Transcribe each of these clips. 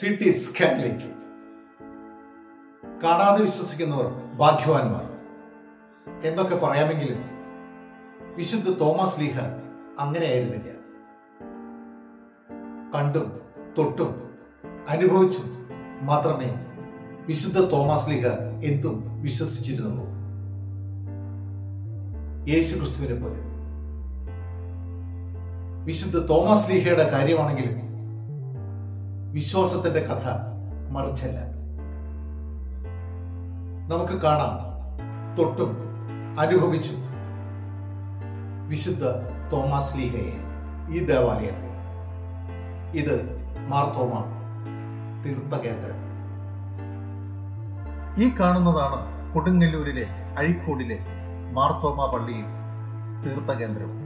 C T സ്കാനിലേക്ക്. കാണാതെ വിശ്വസിക്കുന്നവർ ഭാഗ്യവാന്മാർ. എന്നൊക്കെ പറയാമെങ്കിലും വിശുദ്ധ തോമസ് ലീഹ അങ്ങനെയായിരുന്നില്ല. കണ്ടും തൊട്ടും അനുഭവിച്ചും മാത്രമേ വിശുദ്ധ തോമസ് ലീഹ എന്തും വിശ്വസിച്ചിരുന്നുള്ളൂ. യേശു ക്രിസ്തുവിനെ പോലെ. വിശുദ്ധ തോമസ് ലീഹയുടെ കാര്യമാണെങ്കിലും വിശ്വാസത്തിന്റെ കഥ മറിച്ചല്ല. നമുക്ക് കാണാം തൊട്ടും അനുഭവിച്ചു വിശുദ്ധ തോമസ് ലീഹയെ ഈ ദേവാലയത്തിൽ. ഇത് മാർത്തോമ തീർത്ഥകേന്ദ്രം. ഈ കാണുന്നതാണ് കൊടുങ്ങല്ലൂരിലെ അഴിക്കോടിലെ മാർത്തോമ പള്ളിയും തീർത്ഥകേന്ദ്രവും.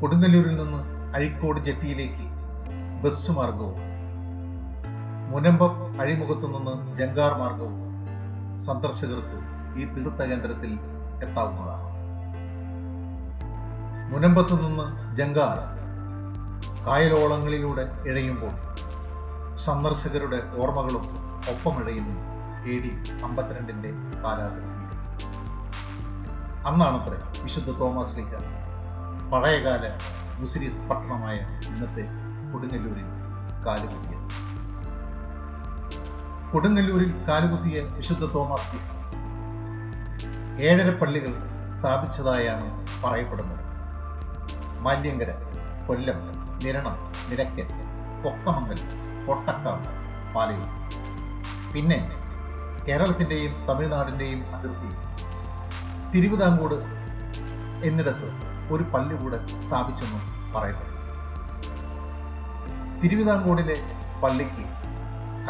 കൊടുങ്ങല്ലൂരിൽ നിന്ന് അഴിക്കോട് ജെട്ടിയിലേക്ക് ബസ് മാർഗവും മുനമ്പം അഴിമുഖത്തു നിന്ന് ജങ്കാർ മാർഗവും സന്ദർശകർക്ക് ഈ തീർത്ഥകേന്ദ്രത്തിൽ എത്താവുന്നതാണ്. മുനമ്പത്തു നിന്ന് ജങ്കാർ കായലോളങ്ങളിലൂടെ ഇഴയുമ്പോൾ സന്ദർശകരുടെ ഓർമ്മകളും ഒപ്പമിഴയുന്നു എ ഡി അമ്പത്തിരണ്ടിന്റെ കാലാകൃതി അന്നാണത്രേ വിശുദ്ധ തോമസ് ലീഹ പഴയകാല മുസ്ലിസ് പട്ടണമായ ഇന്നത്തെ കൊടുങ്ങല്ലൂരിൽ കാലുകുത്തിയത് കൊടുങ്ങല്ലൂരിൽ കാലുകുത്തിയ വിശുദ്ധ തോമസ് ഏഴര പള്ളികൾ സ്ഥാപിച്ചതായാണ് പറയപ്പെടുന്നത്. മാല്യങ്കര കൊല്ലം നിരണം നിരക്കൽ പൊക്കമംഗൽ കൊട്ടക്കാവ് പാലയൂർ പിന്നെ കേരളത്തിന്റെയും തമിഴ്നാടിന്റെയും അതിർത്തി തിരുവിതാംകൂട് എന്നിടത്ത് ഒരു പള്ളി കൂടെ സ്ഥാപിച്ചെന്നും പറയപ്പെടുന്നു. തിരുവിതാംകൂടിലെ പള്ളിക്ക്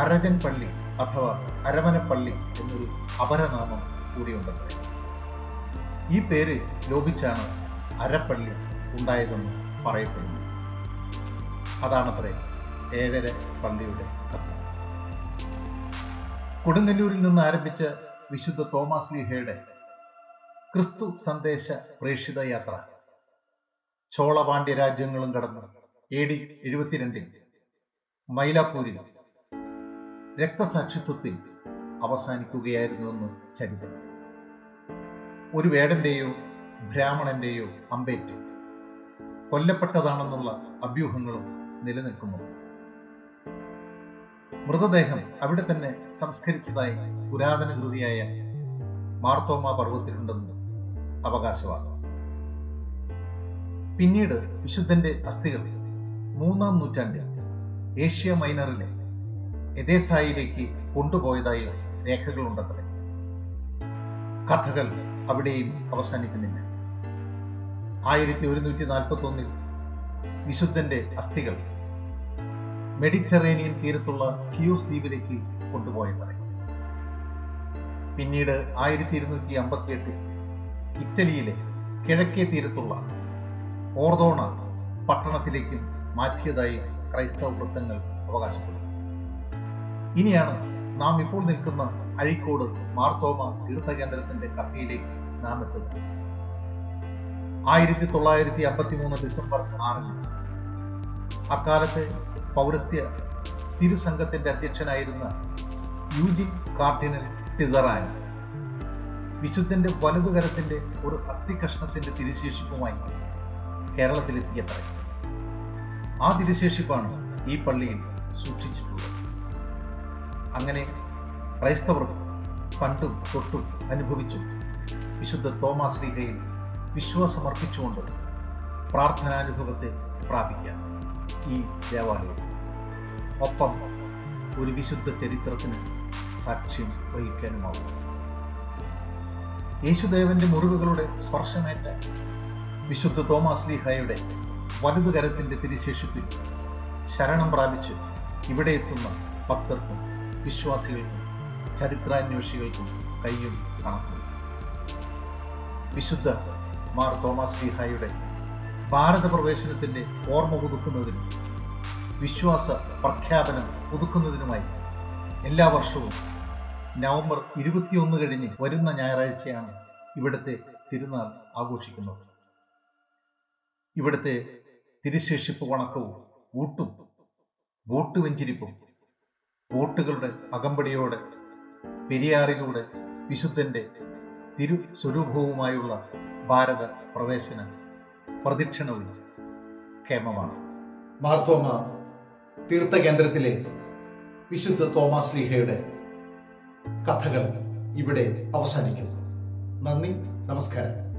അരജൻ പള്ളി അഥവാ അരമനപ്പള്ളി എന്നൊരു അപരനാമം കൂടിയുണ്ടത്രേ. ഈ പേര് ലോപിച്ചാണ് അരപ്പള്ളി ഉണ്ടായതെന്ന് പറയപ്പെടുന്നു അതാണത്രേ ഏഴര പള്ളിയുടെ കഥ. കൊടുങ്ങല്ലൂരിൽ നിന്ന് ആരംഭിച്ച വിശുദ്ധ തോമസ് ലീഹയുടെ ക്രിസ്തു സന്ദേശ പ്രേക്ഷിത യാത്ര. ചോളപാണ്ഡ്യ രാജ്യങ്ങളും കടന്ന് എ ഡി എഴുപത്തിരണ്ടിൽ മൈലാപ്പൂരിൽ രക്തസാക്ഷിത്വത്തിൽ അവസാനിക്കുകയായിരുന്നുവെന്ന് ചരിത്രം. ഒരു വേടന്റെയോ ബ്രാഹ്മണന്റെയോ അമ്പേറ്റ് കൊല്ലപ്പെട്ടതാണെന്നുള്ള അഭ്യൂഹങ്ങളും നിലനിൽക്കുന്നു. മൃതദേഹം അവിടെ തന്നെ സംസ്കരിച്ചതായി പുരാതന കൃതിയായ മാർത്തോമ പർവത്തിലുണ്ടെന്ന് അവകാശവാദം. പിന്നീട് വിശുദ്ധന്റെ അസ്ഥികൾ മൂന്നാം നൂറ്റാണ്ടിൽ ഏഷ്യ മൈനറിലെ എദേസായിലേക്ക് കൊണ്ടുപോയതായി രേഖകളുണ്ടത്രേ. കഥകൾ അവിടെയും അവസാനിക്കുന്നില്ല. ആയിരത്തി ഒരുന്നൂറ്റി നാൽപ്പത്തി ഒന്നിൽ വിശുദ്ധന്റെ അസ്ഥികൾ മെഡിറ്ററേനിയൻ തീരത്തുള്ള ക്യൂസ് ദ്വീപിലേക്ക് കൊണ്ടുപോയതായി പിന്നീട് ആയിരത്തി ഇരുന്നൂറ്റി അമ്പത്തി എട്ടിൽ ഇറ്റലിയിലെ കിഴക്കേ തീരത്തുള്ള ഓർദോണ പട്ടണത്തിലേക്കും മാറ്റിയതായി ക്രൈസ്തവ വൃത്തങ്ങൾ അവകാശപ്പെടുന്നു. ഇനിയാണ് നാം ഇപ്പോൾ നിൽക്കുന്ന അഴിക്കോട് മാർത്തോമ തീർത്ഥകേന്ദ്രത്തിന്റെ കഥയിലേക്ക് നാം എത്തുന്നത്. ആയിരത്തി തൊള്ളായിരത്തി അമ്പത്തി മൂന്ന് ഡിസംബർ ആറിന് അക്കാലത്തെ പൗരത്യ തിരുസംഘത്തിന്റെ അധ്യക്ഷനായിരുന്ന യൂജിൻ കാർഡിനൽ ടിസറായ വിശുദ്ധന്റെ വലതുകരത്തിന്റെ ഒരു അസ്ഥികഷ്ണത്തിന്റെ തിരുശേഷിപ്പുമായി കേരളത്തിലെത്തിയത്രേ. ആ തിരുശേഷിപ്പാണ് ഈ പള്ളിയിൽ സൂക്ഷിച്ചിട്ടുള്ളത്. അങ്ങനെ ക്രൈസ്തവർ പണ്ടും തൊട്ടും അനുഭവിച്ചു വിശുദ്ധ തോമാസ് ലീഹയിൽ വിശ്വാസമർപ്പിച്ചുകൊണ്ട് പ്രാർത്ഥനാനുഭവത്തെ പ്രാപിക്കാം ഈ ദേവാലയം. ഒപ്പം ഒരു വിശുദ്ധ ചരിത്രത്തിന് സാക്ഷ്യം വഹിക്കാനുമാവും. യേശുദേവന്റെ മുറിവുകളുടെ സ്പർശമേറ്റ വിശുദ്ധ തോമാസ് ലീഹയുടെ വലതുകരത്തിന്റെ തിരിശേഷിപ്പിൽ ശരണം പ്രാപിച്ച് ഇവിടെ എത്തുന്ന ഭക്തർക്കും വിശ്വാസികൾക്കും ചരിത്രാന്വേഷികൾക്കും കയ്യും കണക്കും. വിശുദ്ധ മാർ തോമസ് ലീഹായുടെ ഭാരത പ്രവേശനത്തിന്റെ ഓർമ്മ പുതുക്കുന്നതിനും വിശ്വാസ പ്രഖ്യാപനം പുതുക്കുന്നതിനുമായി എല്ലാ വർഷവും നവംബർ ഇരുപത്തിയൊന്ന് കഴിഞ്ഞ് വരുന്ന ഞായറാഴ്ചയാണ് ഇവിടുത്തെ തിരുനാൾ ആഘോഷിക്കുന്നത്. ഇവിടുത്തെ തിരുശേഷിപ്പ് വണക്കവും ഊട്ടും ബോട്ട് വെഞ്ചിരിപ്പും ബോട്ടുകളുടെ അകമ്പടിയോടെ പെരിയാറിലൂടെ വിശുദ്ധന്റെ തിരു സ്വരൂപവുമായുള്ള ഭാരത പ്രവേശന പ്രദക്ഷിണവും ക്ഷേമമാണ്. മാർത്തോമ തീർത്ഥകേന്ദ്രത്തിലെ വിശുദ്ധ തോമാസ് ലീഹയുടെ കഥകൾ ഇവിടെ അവസാനിക്കുന്നു. നന്ദി നമസ്കാരം.